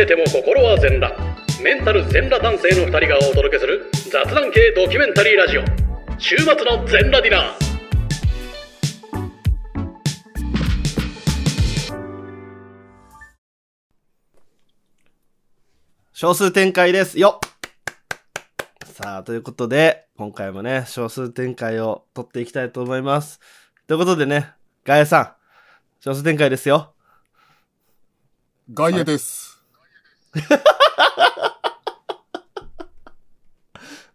きてても心は全裸メンタル全裸男性の2人がお届けする雑談系ドキュメンタリーラジオ週末の全裸ディナー少数展開ですよさあ、ということで、今回もね、少数展開を取っていきたいと思います。ということでね、ガエさん、少数展開ですよ。外野です。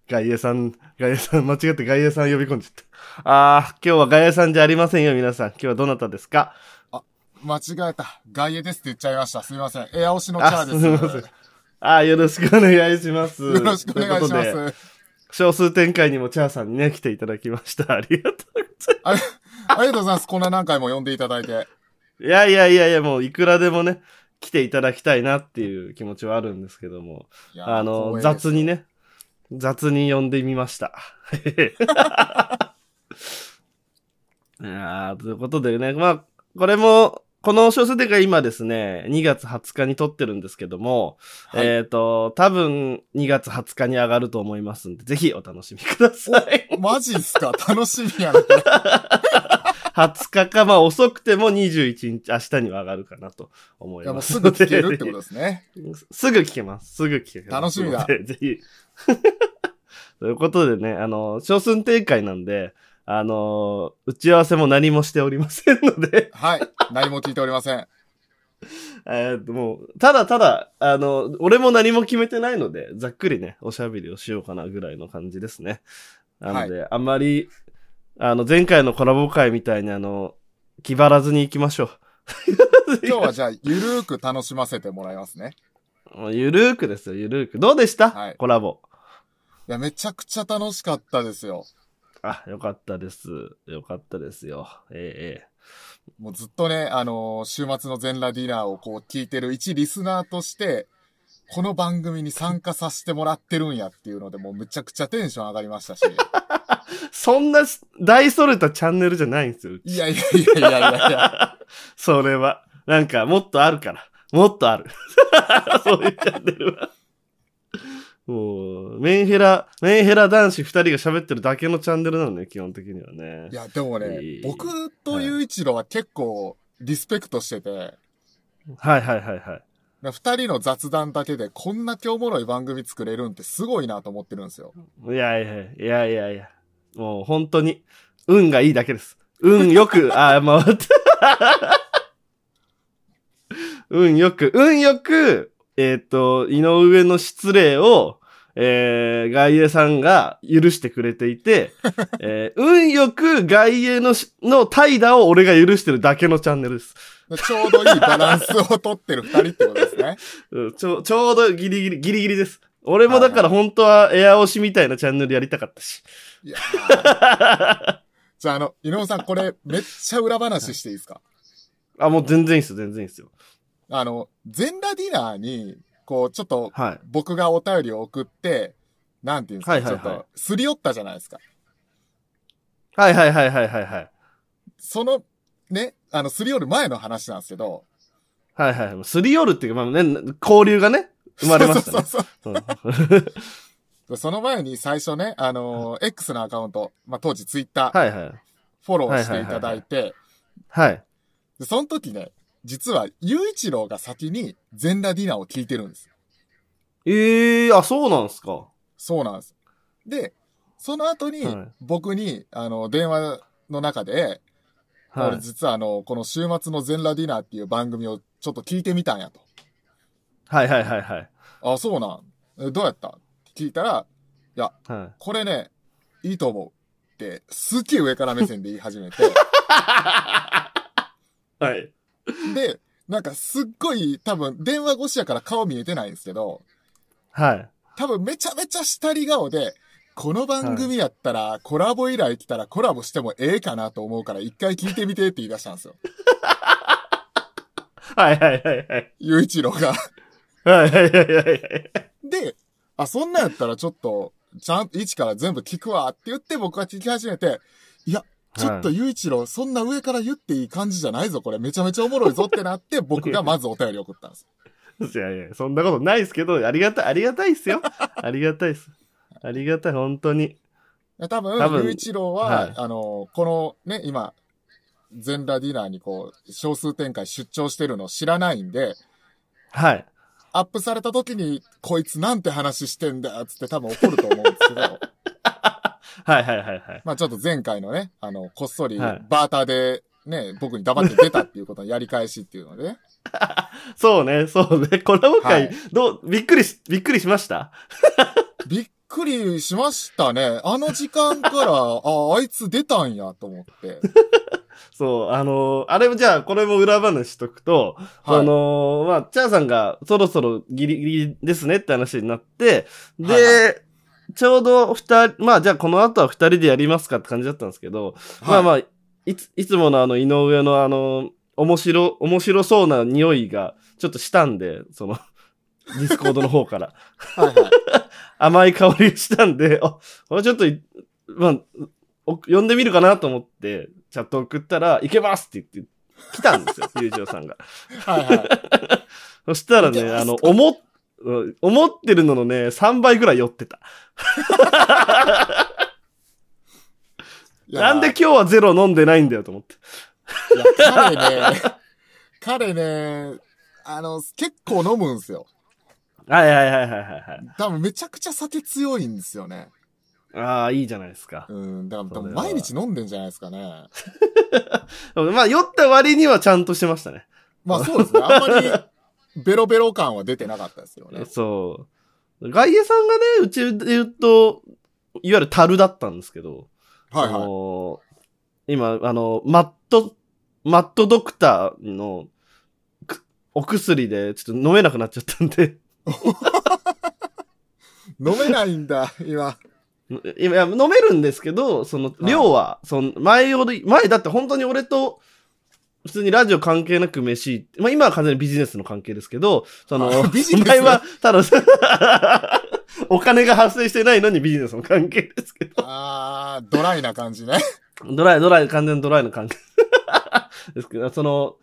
ガイエさん、ガイエさん、間違ってガイエさん呼び込んじゃった。あー、今日はガイエさんじゃありませんよ、皆さん。今日はどなたですか？間違えた。外野ですって言っちゃいました。すみません。エア押しのチャーあ、ですす。みません。あー、よろしくお願いします。よろしくお願いします。少数展開にもチャーさんにね、来ていただきました。ありがとあれ、ありがとうございます。こんな何回も呼んでいただいて。う。いやいやいやいや、もういくらでもね、来ていただきたいなっていう気持ちはあるんですけども。あの、雑にね、雑に呼んでみました。いやーということでね、まあ、これも、この小説が今ですね、2月20日に撮ってるんですけども、はいえっ、と、多分2月20日に上がると思いますんで、ぜひお楽しみください。マジっすか？楽しみやな。20日か、まあ遅くても21日、明日には上がるかなと思いますす。ぐ聞けるってことですね。すぐ聞けます。すぐ聞けます。楽しみだ ぜひ。ということでね、あの、少数展開なんで、あの、打ち合わせも何もしておりませんので、はい。何も聞いておりません。えーともう、ただただ、あの、俺も何も決めてないので、ざっくりね、おしゃべりをしようかなぐらいの感じですね。なので、あんまり、あの、前回のコラボ会みたいにあの、気張らずに行きましょ 今日はじゃあ、ゆるーく楽しませてもらいますね。う。もうゆるーくですよ、ゆるーく。どうでした、はいコラボ。いや、めちゃくちゃ楽しかったですよ。あ、よかったです。よかったですよ。えええもうずっとね、あのー週末の全裸ディナーをこう聞いてる一リスナーとして、この番組に参加させてもらってるんやっていうので、もうむちゃくちゃテンション上がりましたし。そんな大それたチャンネルじゃないんですよ。いやいやいやいやいやいや。それは。なんか、もっとあるから。もっとある。そういうチャンネルは。もう、メンヘラ、メンヘラ男子二人が喋ってるだけのチャンネルなのね、基本的にはねい。や、でもねいい、僕と雄一郎は結構リスペクトしてて、はいはいはいはい。二人の雑談だけでこんな今日おもろい番組作れるんってすごいなと思ってるんですよ。いやいやいやいやいや。もう本当に、運がいいだけです。運よく、あ、回った。運よく、運よく、えっ、と、井上の失礼を、えー、外衛さんが許してくれていて、えー、運よく外衛のし、の怠惰を俺が許してるだけのチャンネルです。ちょうどいいバランスをとってる二人ってことですね。うんちょ、ちょうどギリギリ、ギリギリです。俺もだから本当はエア押しみたいなチャンネルやりたかったし。いやー じゃあ、あの、井上さん、これ、めっちゃ裏話していいですか？あ、もう全然いいっすよ、全然いいっすよ。あの、全裸ディナーに、こう、ちょっと、はい。僕がお便りを送って、なんていうんですか、はいはいはいちょっと、すり寄ったじゃないですか。はいはいはいはいはいはい。その、ね、あの、すり寄る前の話なんですけど、はいはい。すり寄るっていうか、まあね、交流がね、生まれましたね。そうそううんそうその前に最初ね、あのー X のアカウント、まあ、当時ツイッター、はいはい。フォローしていただいて、はい。でその時ね、実は、ゆういちろうが先に全裸ディナーを聞いてるんですよ。ええー、あ、そうなんすか？そうなんです。で、その後にはい、僕に、あの、電話の中で、はい。俺実はあの、この週末の全裸ディナーっていう番組をちょっと聞いてみたんやと。はいはいはいはい。あ、そうなん。えどうやった？って聞いたら、いや、はい。これね、いいと思うって、すっげえ上から目線で言い始めて、はい。で、なんかすっごい多分電話越しやから顔見えてないんですけど、はい。多分めちゃめちゃ下り顔で、この番組やったらコラボ依頼来たらコラボしてもええかなと思うから一回聞いてみてって言い出したんですよ。はいはいはいはい。ゆういちろうが。はいはいはいはいはい。で、あ、そんなんやったらちょっと、ちゃんと一から全部聞くわって言って僕が聞き始めて、いや、ちょっとゆういちろう、そんな上から言っていい感じじゃないぞ、これめちゃめちゃおもろいぞってなって、僕がまずお便り送ったんです。いやいや、そんなことないですけど、ありがたい、ありがたいっすよ。ありがたいっす。ありがたい、本当に。多分、多分雄一郎は、はいあの、このね、今、全裸ディナーにこう、少数展開出張してるの知らないんで、はい。アップされた時に、こいつなんて話してんだ、つって多分怒ると思うんですけど、はいはいはいはい。まあちょっと前回のね、あの、こっそりはいバーターでね、僕に黙って出たっていうことのやり返しっていうのでね。そうね、そうね。コラボ会、はいどう、びっくりし、びっくりしました？びっくりしましたね。あの時間から、あ、あいつ出たんやと思って。そう、あのーあれもじゃあ、これも裏話しとくと、はいあのーまあ、チャーさんがそろそろギリギリですねって話になって、で、はいちょうど二人、まあ、じゃあこの後は二人でやりますかって感じだったんですけど、まあまあ、いつ、いつものあの、井上のあの、面白、面白そうな匂いがちょっとしたんで、その、Discord の方から。あ、はいはい。甘い香りがしたんで、あ、これちょっとい、まあ、お呼んでみるかなと思って、チャット送ったら、いけますって言って、来たんですよ、ゆうじろうさんが。はいはい。そしたらね、あの、思思ってるののね、3倍ぐらい酔ってた。なんで今日はゼロ飲んでないんだよと思って。いや、彼ね、彼ね、あの、結構飲むんすよ。はいはいはいはいはいはい。多分めちゃくちゃ酒強いんですよね。ああ、いいじゃないですか。うん、だから毎日飲んでんじゃないですかね。まあ、酔った割にはちゃんとしてましたね。まあそうですね。あんまり、ベロベロ感は出てなかったですよね。そう。外野さんがね、うちで言うと、いわゆる樽だったんですけど、あはいはい。の今、あの、マット、マットドクターのくお薬でちょっと飲めなくなっちゃったんで、飲めないんだ、今。今、いや飲めるんですけど、その、はい。量は、その、前より、前だって本当に俺と、普通にラジオ関係なく飯、まあ今は完全にビジネスの関係ですけど、そのあ、ビジネス？前は、ただ、お金が発生してないのにビジネスの関係ですけど、あー、ドライな感じね。ドライ、ドライ、完全にドライの関係。ですけど、その、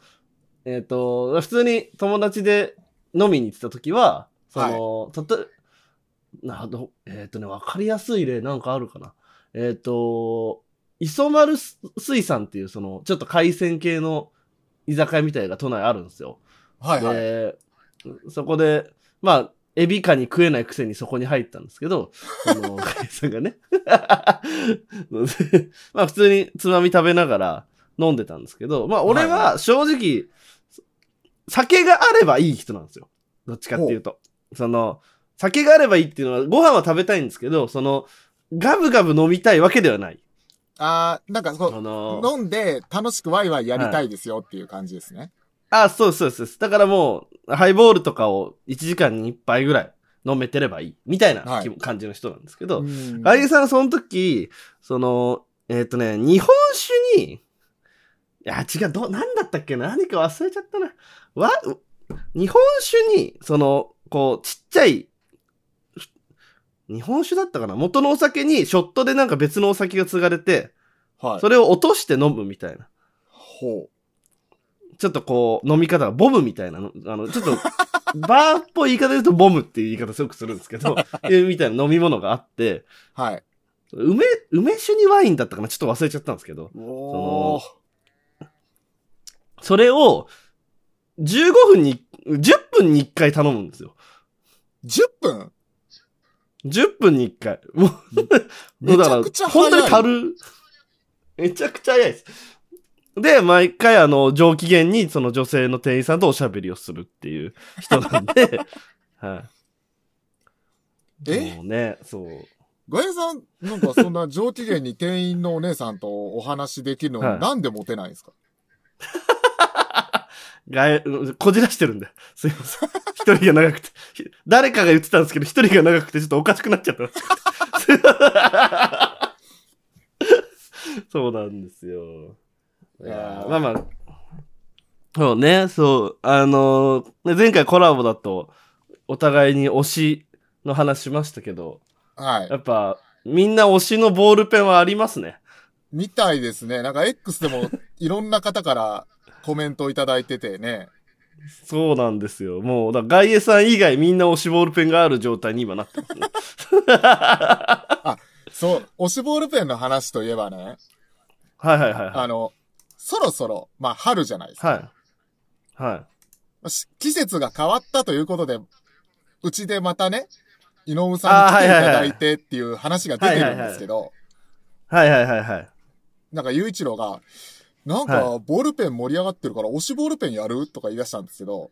えっ、と、普通に友達で飲みに行ってた時は、その、たとなど、えっ、とね、わかりやすい例なんかあるかな。えっ、と、磯丸水産っていう、その、ちょっと海鮮系の居酒屋みたいなのが都内あるんですよ。はいはい。で、そこで、まあ、エビカに食えないくせにそこに入ったんですけど、その、会社がね。まあ、普通につまみ食べながら飲んでたんですけど、まあ、俺は正直、酒があればいい人なんですよ。どっちかっていうと。その、酒があればいいっていうのは、ご飯は食べたいんですけど、その、ガブガブ飲みたいわけではない。あー、なんかこあう、の飲んで楽しくワイワイやりたいですよっていう感じですね。あ、そうですそうそうです。だからもう、ハイボールとかを1時間に1杯ぐらい飲めてればいい。みたいなはい気感じの人なんですけど、うんガイさんはその時、その、えっ、とね、日本酒に、いや、違う、ど、なんだったっけな？何か忘れちゃったな。わ、日本酒に、その、こう、ちっちゃい、日本酒だったかな？元のお酒にショットでなんか別のお酒が継がれて、はい。それを落として飲むみたいな。ほちょっとこう、飲み方がボムみたいなの、あの、ちょっと、バーっぽい言い方で言うとボムっていう言い方すごくするんですけど、いうみたいな飲み物があって、う。はい。梅、梅酒にワインだったかな？ちょっと忘れちゃったんですけど、おー。それを、15分に、10分に1回頼むんですよ。10分？10分に1回。もう、めちゃくちゃ早い。本当に樽、めちゃくちゃ早いです。で、毎回あの、上機嫌にその女性の店員さんとおしゃべりをするっていう人なんで、はい。え？もうね、そう。ガエさん、なんかそんな上機嫌に店員のお姉さんとお話できるの、はいなんでモテないんですか？がえ、こじらしてるんで。すいません。一人が長くて。ひ誰かが言ってたんですけど、一人が長くてちょっとおかしくなっちゃった。そうなんですよ。いやーまあまあ。そうね、そう。あのー前回コラボだと、お互いに推しの話しましたけど、はい。やっぱ、みんな推しのボールペンはありますね。みたいですね。なんか X でもいろんな方からコメントをいただいててね。そうなんですよ。もう、だ外衛さん以外みんな押しボールペンがある状態に今なってますね。そう、押しボールペンの話といえばね、はいはいはいはい。あの、そろそろ、まあ春じゃないですか。はい。はい。し季節が変わったということで、うちでまたね、井上さんに来ていただいてっていう話が出てるんですけど、はいはいはいはい。なんか、雄一郎が、なんか、ボールペン盛り上がってるから、押しボールペンやるとか言い出したんですけど、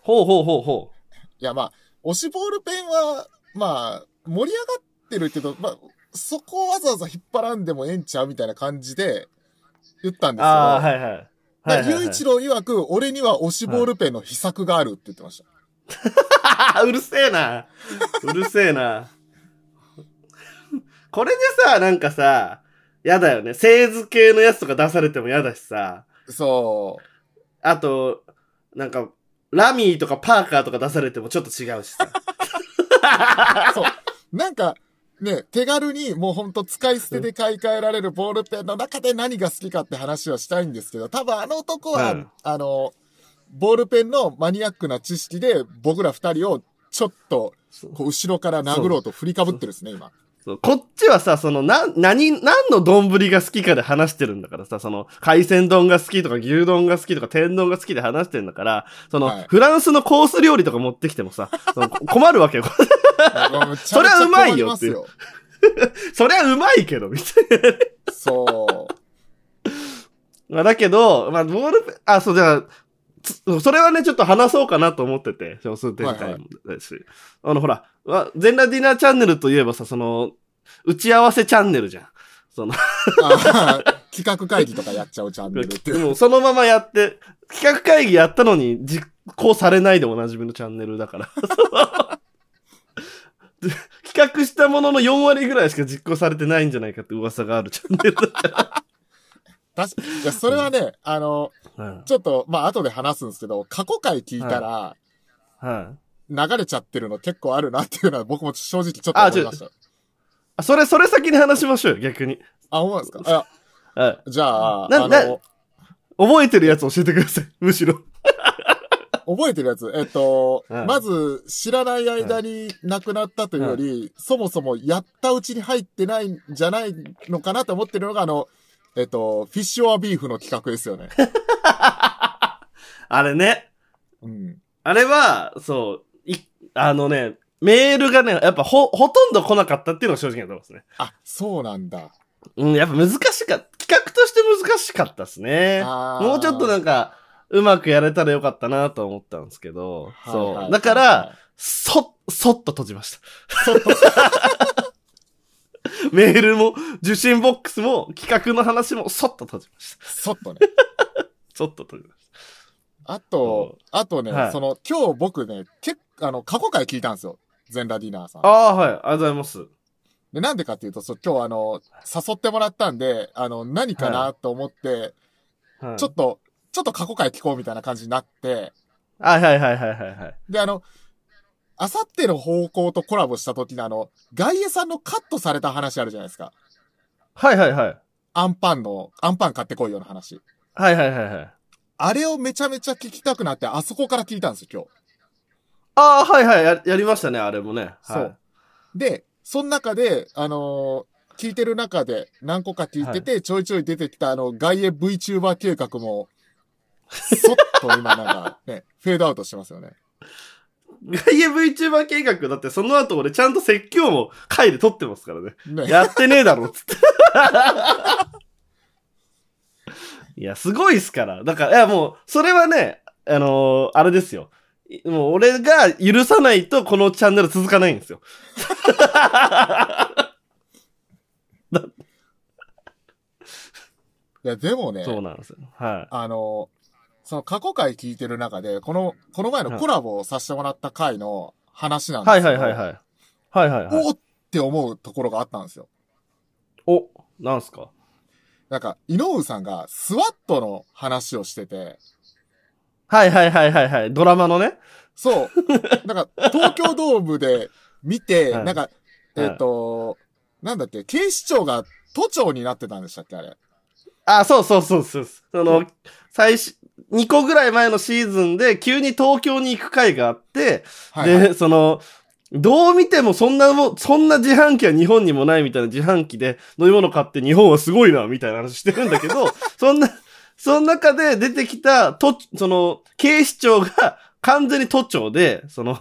ほうほうほうほいや、まあ、押しボールペンは、まあ、盛り上がってるけど、まあ、そこをわざわざ引っ張らんでもええんちゃうみたいな感じで言ったんう。ですけど、ああ、はいはい。はいはいはい雄一郎曰く、俺には押しボールペンの秘策があるって言ってました。うるせえな。うるせえな。これでさ、なんかさ、やだよね。製図系のやつとか出されてもやだしさ。そあと、なんか、ラミーとかパーカーとか出されてもちょっと違うしさ。う。そう。なんか、ね、手軽にもうほんと使い捨てで買い替えられるボールペンの中で何が好きかって話はしたいんですけど、多分あの男は、うんあの、ボールペンのマニアックな知識で僕ら二人をちょっと、こう後ろから殴ろうと振りかぶってるですね、今。そうこっちはさ、その、な、何、何の丼が好きかで話してるんだからさ、その、海鮮丼が好きとか牛丼が好きとか天丼が好きで話してるんだから、その、はいフランスのコース料理とか持ってきてもさ、そのこ 困るわけよ。それはうまいよっていうよ。そりゃうまいけど、みたいな。そう。まあ、だけど、まあ、ボールペン、あ、そう、じゃあ、つそれはね、ちょっと話そうかなと思ってて、少数展開もだし。あの、ほら、わ全裸ディナーチャンネルといえばさ、その、打ち合わせチャンネルじゃん。その、あ企画会議とかやっちゃうチャンネルっていう。もうそのままやって、企画会議やったのに実行されないでおなじみのチャンネルだから。で 企画したものの4割ぐらいしか実行されてないんじゃないかって噂があるチャンネルだか 確かいや、それはね、あの、ら。はい。ちょっと、まあ、後で話すんですけど、過去回聞いたら、はい。流れちゃってるの結構あるなっていうのは僕も正直ちょっと思いました。あ、それ、それ先に話しましょうよ、逆に。あ、思うんですか？いや、はい。じゃあ、ななあの、覚えてるやつ教えてください。むしろ。覚えてるやつ？えっと、うんまず、知らない間に亡くなったというより、そもそもやったうちに入ってないんじゃないのかなと思ってるのが、あの、えっと、フィッシュオアビーフの企画ですよね。あれね。うん。あれは、そう、い、あのね、メールがね、やっぱほ、ほとんど来なかったっていうのが正直なところですね。あ、そうなんだ。うん、やっぱ難しかった。企画として難しかったですね。もうちょっとなんか、うまくやれたらよかったなと思ったんですけど、はいそう。はいだから、そ、そっと閉じました。そっと、メールも、受信ボックスも、企画の話も、そっと閉じました。そっとね。そっと閉じましあと、あとね、はいその、今日僕ね、結構、あの、過去回聞いたんですよ。全裸ディナーさんた。。ああ、はい。ありがとうございます。で、なんでかっていうと、そう今日あの、誘ってもらったんで、あの、何かなと思って、はい、ちょっと、ちょっと過去回聞こうみたいな感じになって、はいはいはいはいはいはい。で、あの、あさっての方向とコラボした時のあの、外衛さんのカットされた話あるじゃないですか。はいはいはい。アンパンの、アンパン買ってこいよの話。はいはいはいはい。あれをめちゃめちゃ聞きたくなって、あそこから聞いたんですよ、今日。ああ、はいはいや。やりましたね、あれもね。そうはいで、その中で、あのー聞いてる中で何個か聞いてて、ちょいちょい出てきたあの、外衛 VTuber 計画も、そっと今なんかね、フェードアウトしてますよね。外野 VTuber 計画だってその後俺ちゃんと説教も回で撮ってますからね。ね。やってねえだろ、つって。いや、すごいっすから。だから、いやもう、それはね、あのーあれですよ。いもう俺が許さないとこのチャンネル続かないんですよ。いや、でもね、そうなんですよ。はい。あのーその過去回聞いてる中で、この、この前のコラボをさせてもらった回の話なんですはいけど、はいはいはい。はいはいはい。おーって思うところがあったんですよ。お、なんすか？なんか、井上さんがスワットの話をしてて、はいはいはいはいはい。ドラマのね。そう。なんか、東京ドームで見て、はいなんか、えっ、と、なんだっけ、警視庁が都庁になってたんでしたっけ、あれ。あ、そうそうそうそう。その、最初、2個ぐらい前のシーズンで急に東京に行く回があって、はいはいで、その、どう見てもそんなも、そんな自販機は日本にもないみたいな自販機で飲み物買って日本はすごいな、みたいな話してるんだけど、そんな、その中で出てきた、都、その、警視庁が完全に都庁で、その、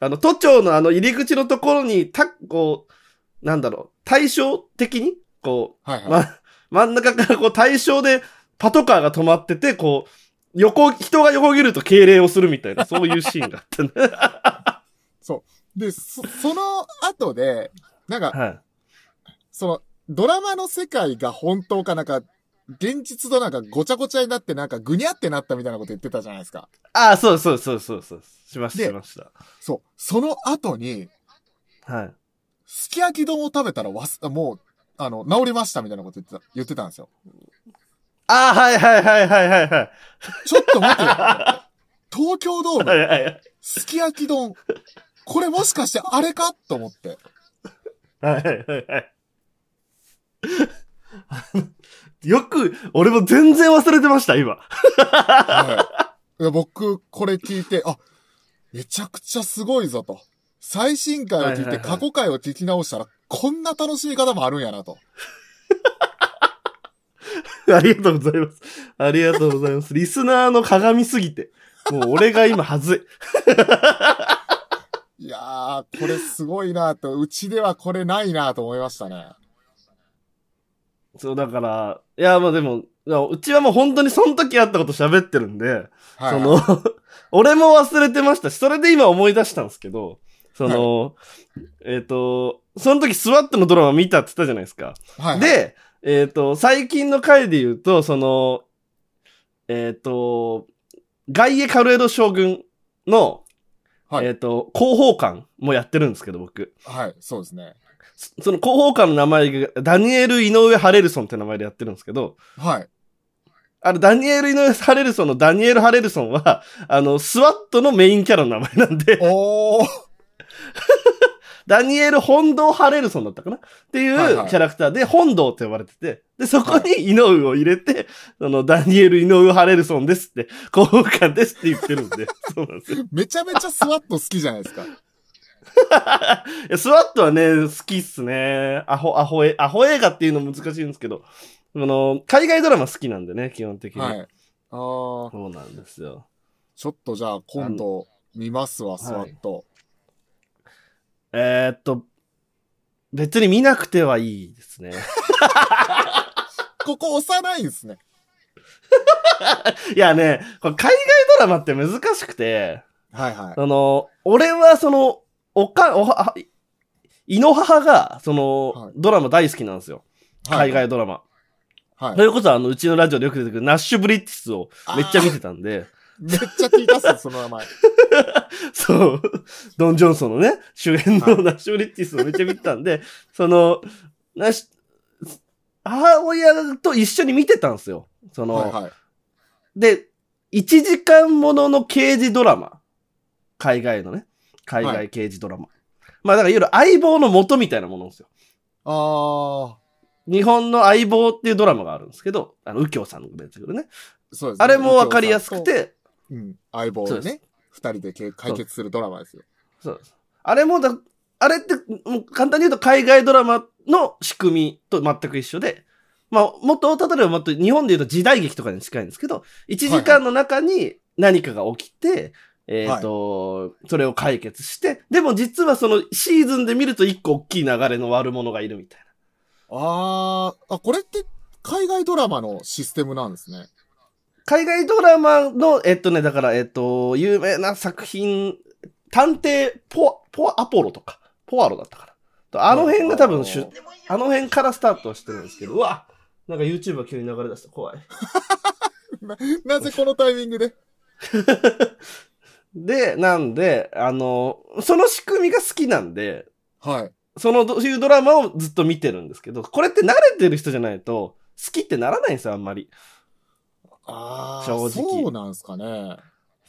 あの、都庁のあの入り口のところに、た、こう、なんだろう、対照的に、こう、はいはい。ま、真ん中からこう対象でパトカーが止まってて、こう、横、人が横切ると敬礼をするみたいな、そういうシーンがあったね。で、そ、その後で、なんか、はい。その、ドラマの世界が本当かなんか、現実となんかごちゃごちゃになってなんかぐにゃってなったみたいなこと言ってたじゃないですか。ああ、そうそうそうそうそう。しました、でしました。そう。その後に、はい。すき焼き丼を食べたらわす、もう、あの、治りましたみたいなこと言ってた、言ってたんですよ。ああ、はいはいはいはいはいはい。ちょっと待ってよ。東京ドーム、はいはいはい。すき焼き丼、これもしかしてあれか？と思って。はいはいはいはい。よく、俺も全然忘れてました、今。はいいや。僕、これ聞いて、あ、めちゃくちゃすごいぞと。最新回を聞いてはいはいはい過去回を聞き直したら、こんな楽しみ方もあるんやなと。ありがとうございます。ありがとうございます。リスナーの鏡すぎて。もう俺が今はずい。いやー、これすごいなと、うちではこれないなと思いましたね。そう、だから、いや、まあでも、うちはもう本当にその時あったこと喋ってるんで、はい。その、俺も忘れてましたし、それで今思い出したんですけど、その、えっ、と、その時スワットのドラマ見たって言ったじゃないですか。はいはい、で、えっ、と、最近の回で言うと、その、えっ、と、ガイエ・カルエド将軍の、はいえっ、と、広報官もやってるんですけど、僕。はい、そうですね。そその広報官の名前が、ダニエル・井上・ハレルソンって名前でやってるんですけど、はい。あの、ダニエル・井上・ハレルソンのダニエル・ハレルソンは、あの、スワットのメインキャラの名前なんで、おー。ダニエル・本堂・ハレルソンだったかな？っていうキャラクターで、本堂って呼ばれてて、で、そこに井上を入れて、その、ダニエル・井上・ハレルソンですって、広報官ですって言ってるんで、そうなんですよ。めちゃめちゃスワット好きじゃないですか。スワットはね、好きっすね。アホ、アホえ、アホ映画っていうの難しいんですけど、あの、海外ドラマ好きなんでね、基本的に。はい。あー、そうなんですよ。ちょっとじゃあ今度見ますわ、スワット。えー、っと、別に見なくてはいいですね。ここ押さないんですね。いやね、これ海外ドラマって難しくて、はいはい。その、俺はその、おか、おは、井の母が、その、はいドラマ大好きなんですよ。海外ドラマ。はい。それこそあの、うちのラジオでよく出てくるナッシュブリッジスをめっちゃ見てたんで、めっちゃ聞いたっす、その名前。そう、ドン・ジョンソンのね、主演はいのナッシュブリッジスをめっちゃ見てたんで、その、ナッシュ、母親と一緒に見てたんですよ。その、はいはい。で、1時間ものの刑事ドラマ。海外のね。海は外刑事ドラマ。まあだからいわゆる相棒の元みたいなものですよ。あ日本の相棒っていうドラマがあるんですけど、あの、右京さんが出てくるね。ー、そうですね。あれもわかりやすくて、うん、相棒ね、二人でけ解決するドラマですよ。そう。あれもだ、あれって、もう簡単に言うと海外ドラマの仕組みと全く一緒で、まあ、もっと、例えばもっと日本で言うと時代劇とかに近いんですけど、1時間の中に何かが起きて、えっ、と、それを解決して、でも実はそのシーズンで見ると一個大きい流れの悪者がいるみたいあー、あ、これって海外ドラマのシステムなんですね。な。海外ドラマの、えっとね、だから、えっと、有名な作品、探偵ポ、ポ、アポロとか、ポアロだったかな。あの辺が多分あの辺からスタートはしてるんですけど、うわなんか YouTube が急に流れ出した。怖い。な、なぜこのタイミングで？で、なんで、あの、その仕組みが好きなんで、はい。そのどそういうドラマをずっと見てるんですけど、これって慣れてる人じゃないと、好きってならないんですよ、あんまり。あー、正直そうなんですかね。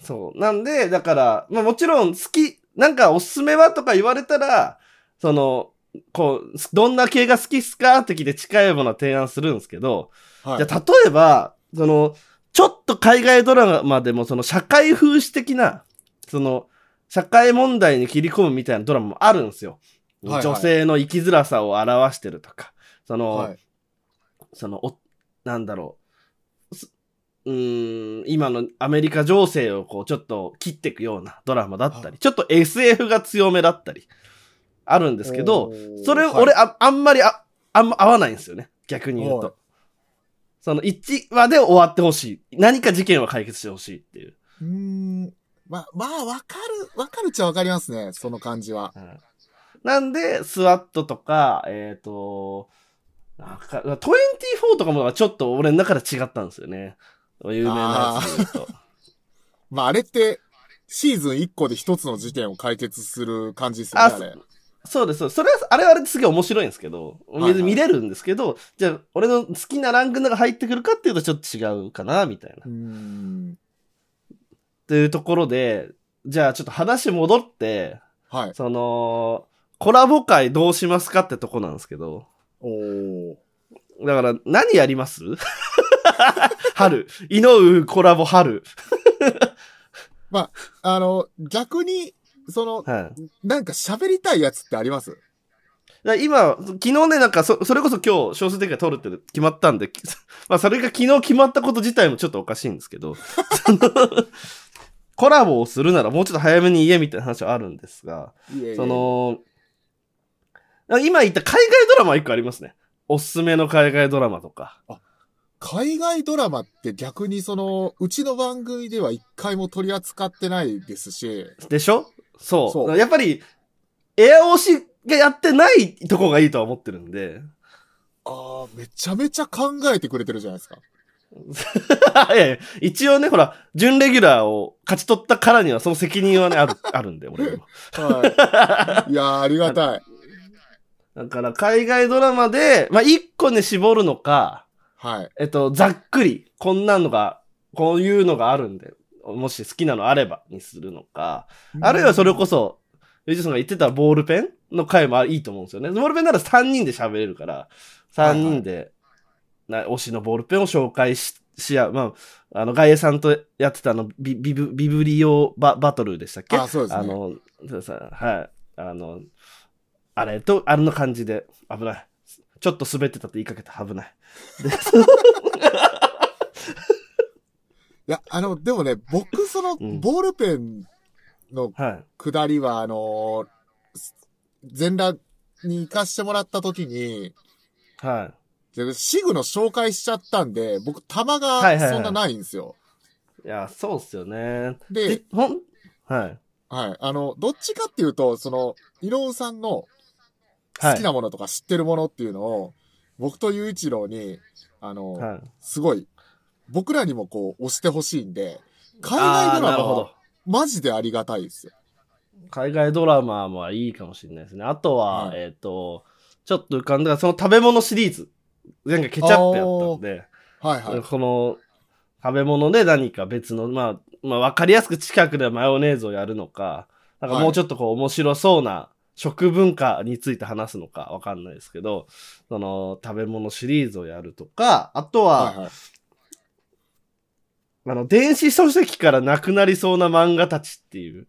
そう。なんで、だから、まあもちろん好き、なんかおすすめはとか言われたら、その、こう、どんな系が好きっすかって聞いて近いものは提案するんですけど、はい。じゃあ例えば、その、ちょっと海外ドラマでもその社会風刺的な、その、社会問題に切り込むみたいなドラマもあるんですよ。はいはい女性の生きづらさを表してるとか、その、はい。その、お、なんだろう。すうーん、今のアメリカ情勢をこう、ちょっと切っていくようなドラマだったはり、ちょっと SF が強めだったり、あるんですけどそれ、はい俺、あ、あんまり、あ、あんま合わないんですよね。逆に言うはいと。その、1話で終わってほしい。何か事件は解決してほしいっていう。うーん。ま、まあ、わかる、わかるっちゃわかりますね、その感じは。うんなんで、スワットとか、えっ、と、なんか、24とかもちょっと俺の中で違ったんですよね。有名なやつで言うと。まあ、あれって、シーズン1個で一つの事件を解決する感じですよね、あ。そうです。それは、あれはあれですげえ面白いんですけど、見れるんですけど、じゃあ、俺の好きなランクの中入ってくるかっていうとちょっと違うかな、みたいな。うーん。っていうところで、じゃあちょっと話戻って、はい。その、コラボ会どうしますかってとこなんですけど、おー。だから何やります？春。井上コラボ春。あの、逆に、その、はい。なんか喋りたいやつってあります？今、昨日ね、なんかそ、それこそ今日、小数点が取るって決まったんで、き まあ、それが昨日決まったこと自体もちょっとおかしいんですけど、そのコラボをするならもうちょっと早めに言えみたいな話はあるんですが、いえいえそ、の、今言った海外ドラマ一個ありますね。おすすめの海外ドラマとか。海外ドラマって逆にその、うちの番組では一回も取り扱ってないですし、でしょ？そう。そうやっぱり、エア押しがやってないとこがいいとは思ってるんで。ああ、めちゃめちゃ考えてくれてるじゃないですか。いやいや一応ね、ほら、準レギュラーを勝ち取ったからにはその責任はね、ある、あるんで、俺にも。はい。いやー、ありがたい。だから、海外ドラマで、まあ、一個ね、絞るのか、はい。えっと、ざっくり、こんなのが、こういうのがあるんで、もし好きなのあればにするのか、あるいはそれこそ、ゆうじさんが言ってたボールペンの回もいいと思うんですよね。ボールペンなら3人で喋れるから、3人で、な推しのボールペンを紹介しし合う。まあ、あの、外衛さんとやってたあの、ビビブビブリオババトルでしたっけ？あそうですねあの、はい。あの、あれと、あれの感じで、危ない。ちょっと滑ってたって言いかけた、危ない。で いや、あの、でもね、僕、その、うんボールペンのはい。下りは、あのー全裸に行かしてもらった時に、はでシグの紹介しちゃったんで、僕、玉がそんなないんですよ。い。いや、そうっすよね。でえ、、ほん、はい。はい。あの、どっちかっていうと、その、井上さんのはい。好きなものとか知ってるものっていうのを、僕と雄一郎に、あの、はい。すごい、僕らにもこう、押してほしいんで、海外ドラマはなるほど。マジでありがたいですよ。海外ドラマもいいかもしれないですね。あとは、はいえっ、と、ちょっと浮かんだ、その食べ物シリーズ。前回ケチャップやったんで、はいはい。この食べ物で何か別の、まあ、まあ、わかりやすく近くでマヨネーズをやるのか、なんかもうちょっとこう面白そうな食文化について話すのかわかんないですけど、その食べ物シリーズをやるとか、あとは、はいはい。あの、電子書籍からなくなりそうな漫画たちっていう、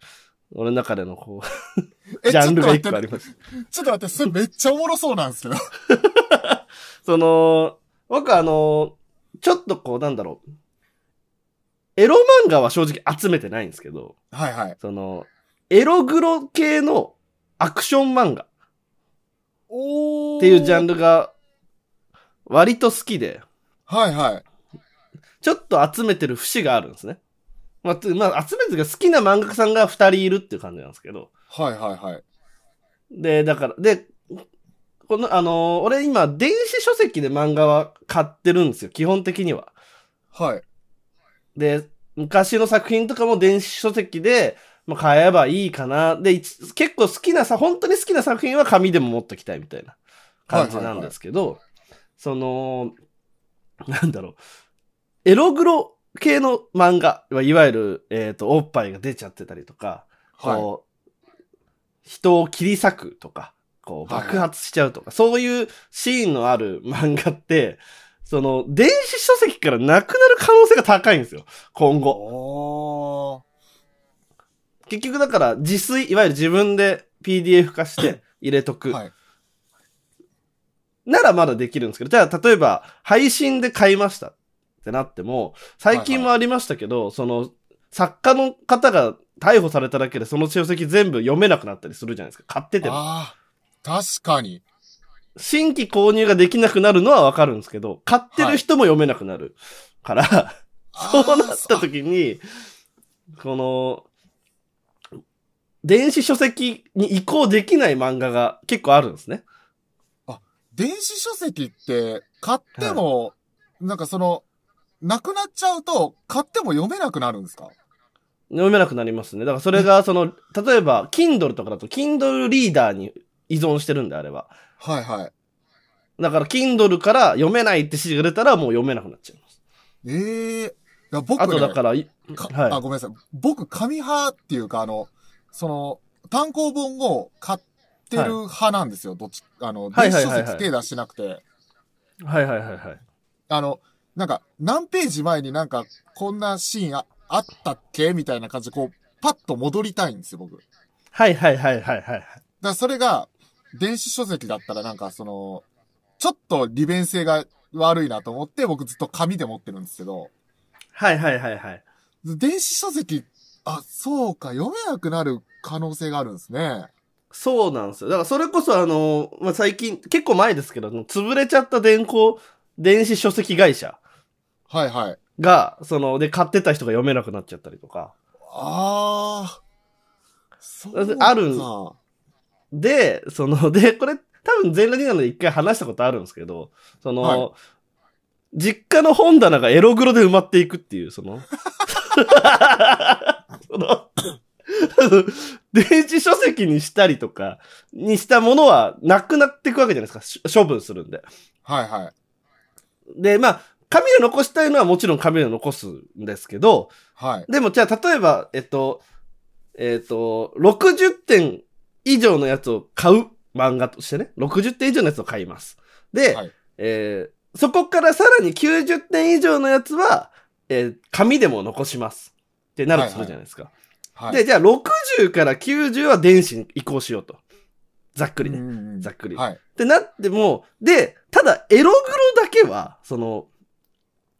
俺の中でのこう、えジャンルが一個あります。ちょっと待って、それめっちゃおもろそうなんですけど。その、僕あの、ちょっとこうなんだろう。エロ漫画は正直集めてないんですけど、はいはい。その、エログロ系のアクション漫画っ。ていうジャンルが割と好きで、はいはい。ちょっと集めてる節があるんですね。まあ、つまあ、集めてるが好きな漫画家さんが二人いるっていう感じなんですけど。はいはいはい。で、だから、で、この、あのー俺今、電子書籍で漫画は買ってるんですよ、基本的には。はい。で、昔の作品とかも電子書籍で、まあ、買えばいいかな。で、一結構好きなさ、本当に好きな作品は紙でも持っときたいみたいな感じなんですけど、その、なんだろう。エログロ系の漫画、いわゆる、えっ、と、おっぱいが出ちゃってたりとか、はい。こう、人を切り裂くとか、こう、はいはい爆発しちゃうとか、そういうシーンのある漫画って、その、電子書籍からなくなる可能性が高いんですよ。今後。お結局だから、自炊、いわゆる自分で PDF 化して入れとく。ー。はい。ならまだできるんですけど、じゃあ例えば配信で買いましたってなっても、最近もありましたけど、その作家の方が逮捕されただけでその書籍全部読めなくなったりするじゃないですか。買ってても。ああ、確かに。新規購入ができなくなるのはわかるんですけど、買ってる人も読めなくなるから、そうなった時時に、この、電子書籍に移行できない漫画が結構あるんですね。電子書籍って、買っても、なんかその、なくなっちゃうと、買っても読めなくなるんですか？読めなくなりますね。だからそれが、その、例えば、Kindle とかだと、Kindle リーダーに依存してるんであれば。はいはい。だから、Kindle から読めないって指示が出たら、もう読めなくなっちゃいます。ええいや、僕ね、あと、だから、いかはいあ、ごめんなさい。僕、紙派っていうか、あの、その、単行本を買ってる派なんですよ。どっち、あの、はい電子書はいはいはい籍手出してなくて。はいはいはいはい。あの、なんか、何ページ前になんか、こんなシーンああったっけみたいな感じで、こう、パッと戻りたいんですよ、僕。はいはいはいはいはい。らそれが、電子書籍だったらなんか、その、ちょっと利便性が悪いなと思って、僕ずっと紙で持ってるんですけど、はいはいはいはい。電子書籍、あ、そうか、読めなくなる可能性があるんですね。そうなんですよ。だからそれこそあの、まあ、最近、結構前ですけど、潰れちゃった電光、電子書籍会社はいはい。が、その、で、買ってた人が読めなくなっちゃったりとか。ああ。そうあるかで、その、で、これ、多分全裸になので一回話したことあるんですけど、その、はい実家の本棚がエログロで埋まっていくっていう、その、電子書籍にしたりとか、にしたものはなくなっていくわけじゃないですか。し処分するんで。はいはい。で、まあ、紙で残したいのはもちろん紙で残すんですけど、はい。でもじゃあ例えば、えっと、えっと、60点以上のやつを買う漫画としてね、60点以上のやつを買います。で、はいえーそこからさらに90点以上のやつは、えー紙でも残します。ってなるとするじゃないですか。はい。で、じゃあ60から90は電子に移行しようと。ざっくりね。ざっくり。はい。ってなっても、で、ただ、エログロだけは、その、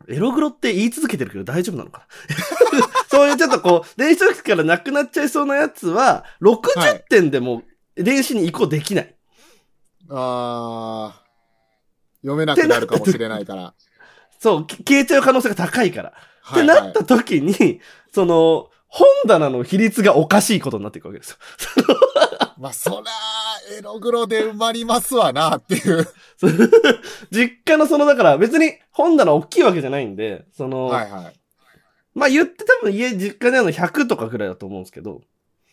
エログロって言い続けてるけど大丈夫なのかな？そういうちょっとこう、電子書籍からなくなっちゃいそうなやつは、60点でも電子に移行できない。あー読めなくなるかもしれないから。そう、き消えちゃう可能性が高いから。はい、ってなった時に、その、本棚の比率がおかしいことになっていくわけですよ。まあ、そら、エログロで埋まりますわな、っていう。実家のその、だから別に本棚大きいわけじゃないんで、その、はいはい。まあ言って多分家、実家であるの100とかぐらいだと思うんですけど、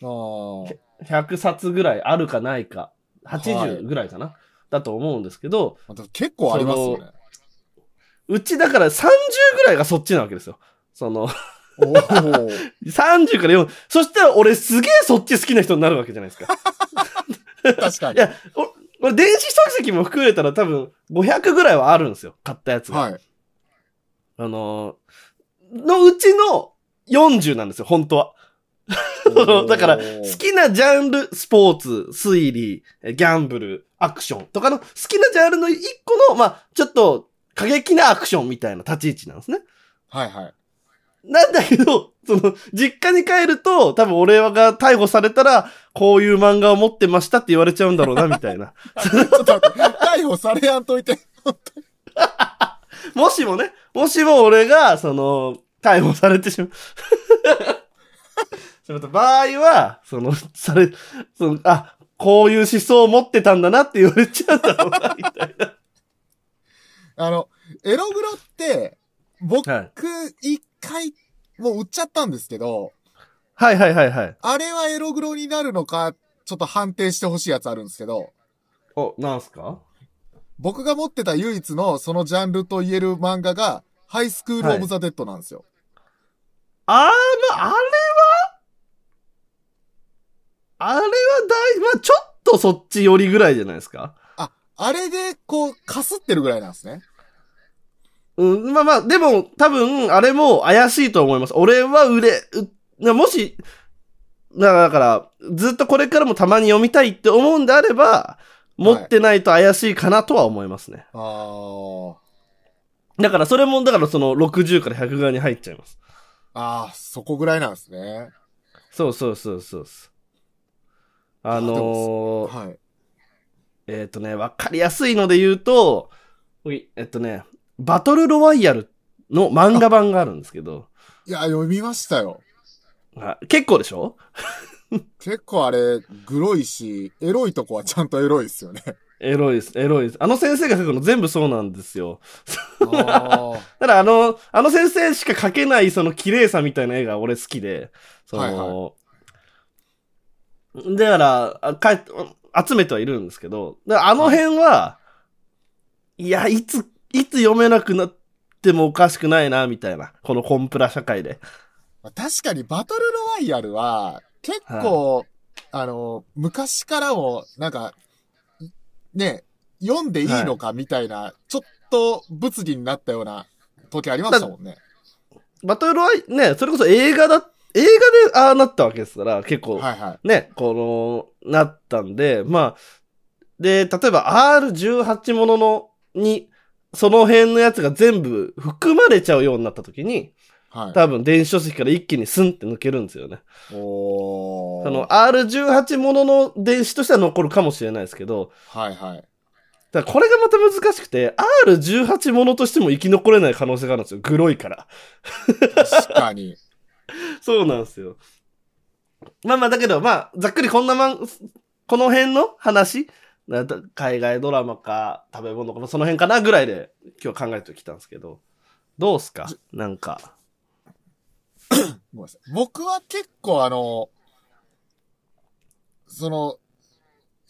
あー100冊ぐらいあるかないか、はい80ぐらいかな、だと思うんですけど、結構ありますよね。うちだから30ぐらいがそっちなわけですよ。その、おお。30から4、そしたら俺すげえそっち好きな人になるわけじゃないですか。確かに。いや、お俺電子書籍も含めたら多分500ぐらいはあるんですよ。買ったやつが。はい。あのーのうちの40なんですよ、本当は。だから、好きなジャンル、スポーツ、推理、えギャンブル、アクションとかの好きなジャンルの一個の、まあ、ちょっと過激なアクションみたいな立ち位置なんですね。はいはい。なんだけど、その、実家に帰ると、多分俺が逮捕されたら、こういう漫画を持ってましたって言われちゃうんだろうな、みたいな。ちょっと待って、逮捕されやんといて。もしもね、もしも俺が、その、逮捕されてしまう。その場合は、その、され、その、あ、こういう思想を持ってたんだなって言われちゃうんだろうな、みたいな。あの、エログロって、僕、はい。一回、もう売っちゃったんですけど、はいはいはいはい。あれはエログロになるのか、ちょっと判定してほしいやつあるんですけど、お、なんすか？僕が持ってた唯一のそのジャンルと言える漫画が、ハイスクール・オブ・ザ・デッドなんですよ。あー、まあ、あれは、あれは大、まあ、ちょっとそっち寄りぐらいじゃないですか？あ、あれで、こう、かすってるぐらいなんですね。うん、まあまあ、でも、多分、あれも怪しいと思います。俺は売れ、うもし、だから、だからずっとこれからもたまに読みたいって思うんであれば、持ってないと怪しいかなとは思いますね。あー。だから、それも、だからその60から100側に入っちゃいます。あー、そこぐらいなんですね。そうそうそうそうそう。あのー、はい。えっ、とね、わかりやすいので言うと、えっとね、バトルロワイヤルの漫画版があるんですけど、いや、読みましたよ。あ結構でしょ？結構あれ、グロいし、エロいとこはちゃんとエロいですよね。エロいです、エロいです。あの先生が書くの全部そうなんですよ。あ ただあの、あの先生しか描けないその綺麗さみたいな絵が俺好きで、その、だから、あかえ集めてはいるんですけど、あの辺は、い、や、いつ、いつ読めなくなってもおかしくないな、みたいな。このコンプラ社会で。ー確かにバトルロワイヤルは、結構、あの、昔からも、なんか、ね、読んでいいのかみたいな、ちょっと物議になったような時ありましたもんね。バトルロワイ、ね、それこそ映画だ、映画でああなったわけですから、結構、はいはい。ね、この、なったんで、まあ、で、例えば R18 ものの、に、その辺のやつが全部含まれちゃうようになった時に、はい。多分電子書籍から一気にスンって抜けるんですよね。おー。その R18 ものの電子としては残るかもしれないですけど、はいはい。だこれがまた難しくて、R18 ものとしても生き残れない可能性があるんですよ。グロいから。確かに。そうなんですよ。まあまあ、だけど、まあ、ざっくりこんなまん、この辺の話、な海外ドラマか食べ物か、その辺かなぐらいで今日考えてきたんですけど、どうすか？なんか。ごめんなさい。僕は結構あの、その、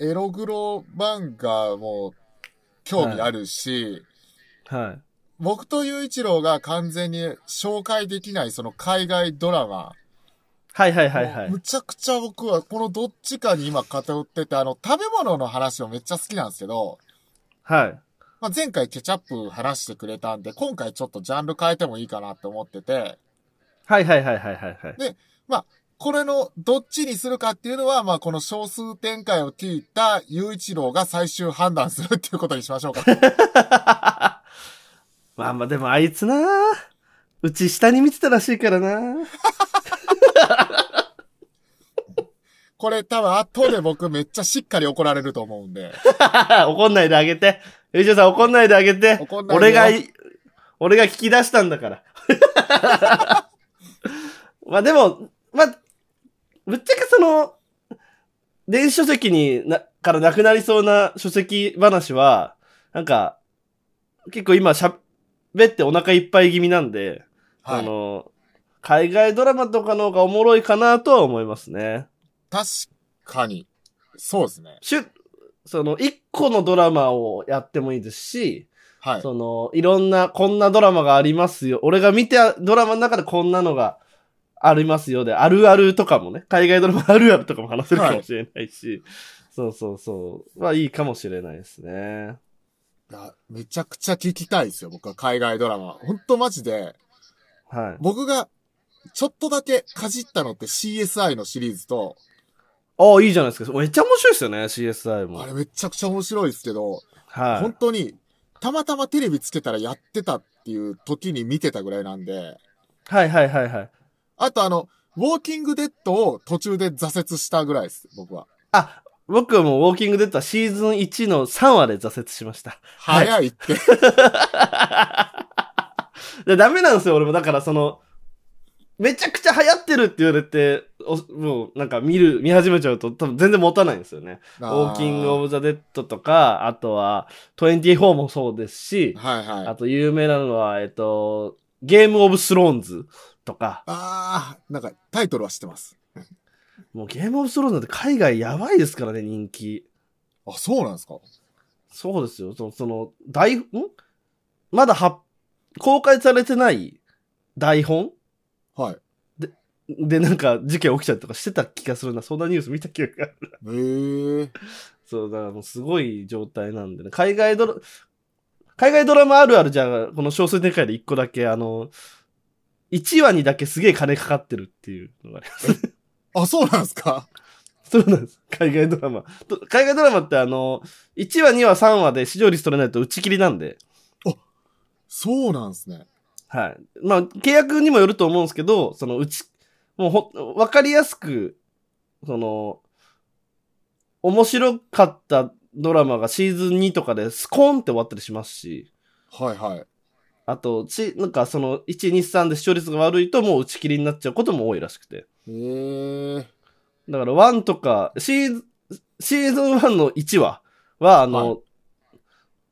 エログロ漫画も興味あるし、はい。僕と雄一郎が完全に紹介できないその海外ドラマ。はいはいはいはいむ。ちゃくちゃ僕はこのどっちかに今偏ってて、あの、食べ物の話もめっちゃ好きなんですけど、はい。まあ、前回ケチャップ話してくれたんで、今回ちょっとジャンル変えてもいいかなって思ってて、はいはいはいはいはいはい。これのどっちにするかっていうのは、まあ、この少数展開を聞いた雄一郎が最終判断するっていうことにしましょうか。まあまあでもあいつなうち下に見てたらしいからなこれ多分後で僕めっちゃしっかり怒られると思うんで。怒んないであげて。ゆうちょさん怒んないであげて。怒んない俺がい、俺が聞き出したんだから。まあでも、まあ、ぶっちゃけその、電子書籍にな、からなくなりそうな書籍話は、なんか、結構今しゃべってお腹いっぱい気味なんで、はいあ。の、海外ドラマとかの方がおもろいかなとは思いますね。確かに。そうですね。しゅ、その、一個のドラマをやってもいいですし、はい。その、いろんな、こんなドラマがありますよ。俺が見て、ドラマの中でこんなのがありますよで、あるあるとかもね、海外ドラマあるあるとかも話せるかもしれないし、そうそうそう。まあいいかもしれないですね。いやめちゃくちゃ聞きたいですよ、僕は海外ドラマ。ほんとマジで、はい。僕がちょっとだけかじったのって CSI のシリーズと、ああ、いいじゃないですか。めっちゃ面白いですよね、CSI も。あれめちゃくちゃ面白いですけど、はい。本当に、たまたまテレビつけたらやってたっていう時に見てたぐらいなんで、はいはいはいはい。あとあの、ウォーキングデッドを途中で挫折したぐらいです、僕は。あ、僕はもうウォーキングデッドはシーズン1の3話で挫折しました。はい早いって。でダメなんですよ、俺も。だからその、めちゃくちゃ流行ってるって言われて、おもうなんか見る、見始めちゃうと多分全然持たないんですよね。ウォーキングオブザ・デッドとか、あとは24もそうですし、はいはい。あと有名なのは、えっと、ゲームオブスローンズとか、あー、なんかタイトルは知ってます。もうゲームオブスローンズなんて海外やばいですからね、人気。あ、そうなんですか？そうですよ。その、その、台、んまだは、公開されてない台本？はい。で、なんか事件起きちゃったとかしてた気がするな。そんなニュース見た気がある。へえ。そう、だからもうすごい状態なんでね。海外ドラ、海外ドラマあるあるじゃあ、この小数展開で一個だけ、あの、1話にだけすげえ金かかってるっていうのがあります。あ、そうなんですか？そうなんです。海外ドラマ。と海外ドラマってあの、1話、2話、3話で視聴率取れないと打ち切りなんで、そうなんですね。はい。まあ、契約にもよると思うんですけど、そのうち、もうほ、わかりやすく、その、面白かったドラマがシーズン2とかでスコーンって終わったりしますし、はいはい。あと、ち、なんかその、1、2、3で視聴率が悪いともう打ち切りになっちゃうことも多いらしくて。へえ。だから1とか、シーズン、シーズン1の1話は、あの、は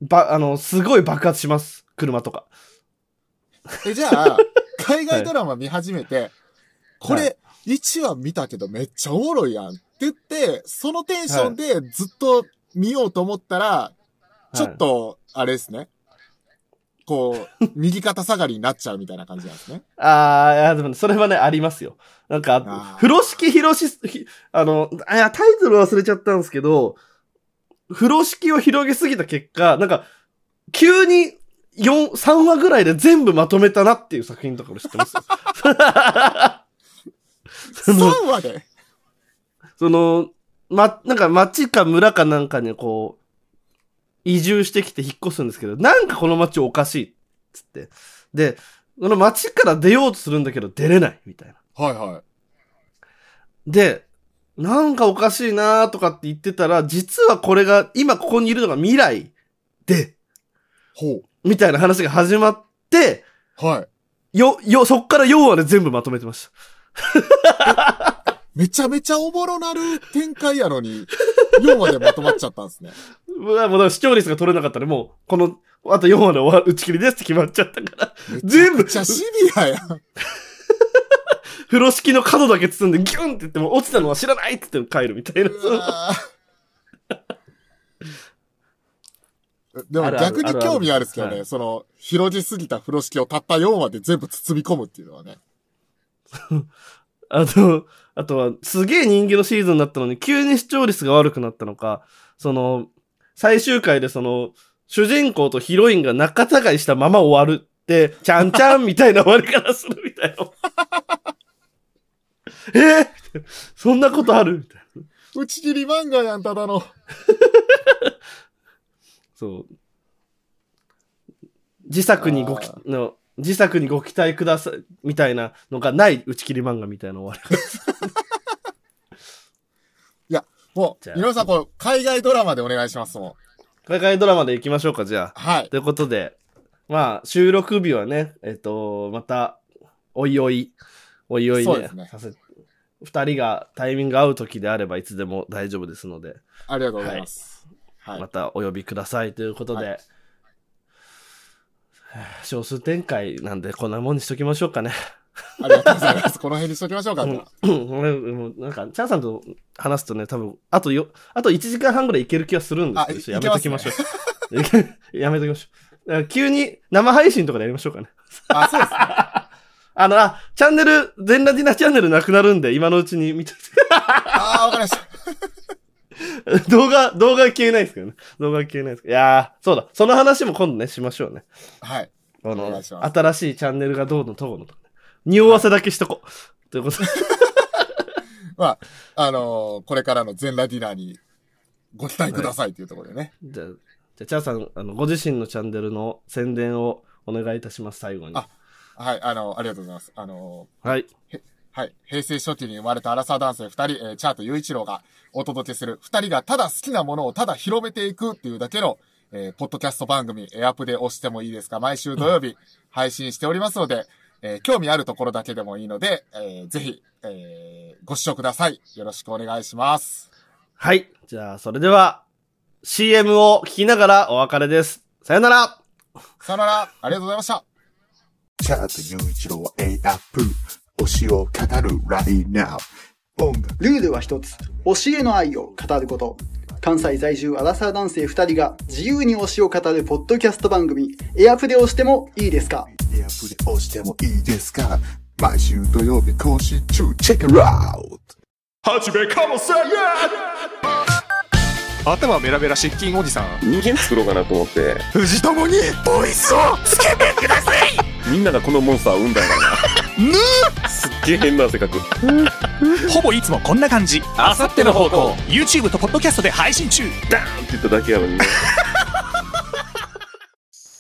ば、あの、すごい爆発します。車とか。え、じゃあ、海外ドラマ見始めて、こはれ、1話見たけどめっちゃおもろいやんって言って、そのテンションでずっと見ようと思ったら、ちょっと、あれですね。こう、右肩下がりになっちゃうみたいな感じなんですね。ああ、でもね、それはね、ありますよ。なんあか、ー風呂敷広し、ひあの、あいや、タイトル忘れちゃったんですけど、風呂敷を広げすぎた結果、なんか、急に、4、3話ぐらいで全部まとめたなっていう作品とかも知ってますよ。その、3話で？その、ま、なんか町か村かなんかにこう、移住してきて引っ越すんですけど、なんかこの町おかしいっつって。で、その町から出ようとするんだけど出れないみたいな。はいはい。で、なんかおかしいなーとかって言ってたら、実はこれが、今ここにいるのが未来で、ほみたいな話が始まって、う。はい。よ、よ、そっから4話で全部まとめてました。めちゃめちゃおもろなる展開やのに、4話でまとまっちゃったんですね。うわ、もうだから視聴率が取れなかったらもう、この、あと4話で終わる、打ち切りですって決まっちゃったから、全部めちゃシビアやん。風呂敷の角だけ包んでギュンって言っても落ちたのは知らないって言って帰るみたいな。でも逆に興味あるっすけどね、その、広じすぎた風呂敷をたった4話で全部包み込むっていうのはね。あと、あとは、すげえ人気のシーズンだったのに、急に視聴率が悪くなったのか、その、最終回でその、主人公とヒロインが仲違いしたまま終わるって、ちゃんちゃんみたいな終わり方するみたいな。え？ーそんなことある？みたいな。打ち切り漫画やん、ただの。そう。自作にごきあ、の、自作にご期待ください、みたいなのがない打ち切り漫画みたいな終わり もうじゃ、あ井上さん、これ、海外ドラマでお願いしますも海外ドラマで行きましょうか、じゃあ。ん。はい。ということで、まあ、収録日はね、えっ、と、また、おいおい、おいおいねさせ、二人がタイミング合う時であればいつでも大丈夫ですので、ありがとうございます。はい。またお呼びくださいということで、はい少数展開なんでこんなもんにしときましょうかね。ありがとうございます。この辺にしときましょうか。うん、うんもうなんか、チャンさんと話すとね、多分、あとよ、あと1時間半ぐらいいける気がするんですけど、やめときましょう。やめときましょう。急に生配信とかでやりましょうかね。あ、そうですね。あの、あ、チャンネル、全ラジナチャンネルなくなるんで、今のうちに見てあー、わかりました。て。動画、動画は消えないですけどね。動画は消えないですけど。いやー、そうだ。その話も今度ね、しましょうね。はい。この新しいチャンネルがどうのどうのとかね。匂わせだけしとこう。ということで。まあ、あのーこれからの全ラディナーにご期待くださいというところでね。じゃあ、じゃあ、チャーさん、あの、ご自身のチャンネルの宣伝をお願いいたします、最後に。あはい、あの、ありがとうございます。あのはい。ーはい。平成初期に生まれたアラサー男性二人、えーチャート雄一郎がお届けする、二人がただ好きなものをただ広めていくっていうだけの、えーポッドキャスト番組、エアプで押してもいいですか？毎週土曜日配信しておりますので、えー興味あるところだけでもいいので、えーぜひ、えーご視聴ください。よろしくお願いします。はい。じゃあ、それでは、CM を聞きながらお別れです。さよならさよなら、ありがとうございました。チャート雄一郎は A アップ推しを語る right now 音楽。ルールは一つ。推しへの愛を語ること。関西在住アラサー男性二人が自由に推しを語るポッドキャスト番組、エアプで押してもいいですか？エアプで押してもいいですか？毎週土曜日更新中。Check it out はじめかもせや！頭ベラベラ失禁おじさん。人間作ろうかなと思って。藤友にボイスをつけてください！みんながこのモンスターを生んだんやろなすっげえ変な性格ほぼいつもこんな感じ。あさっての方向。YouTube とポッドキャストで配信中。ダーンって言っただけやのにね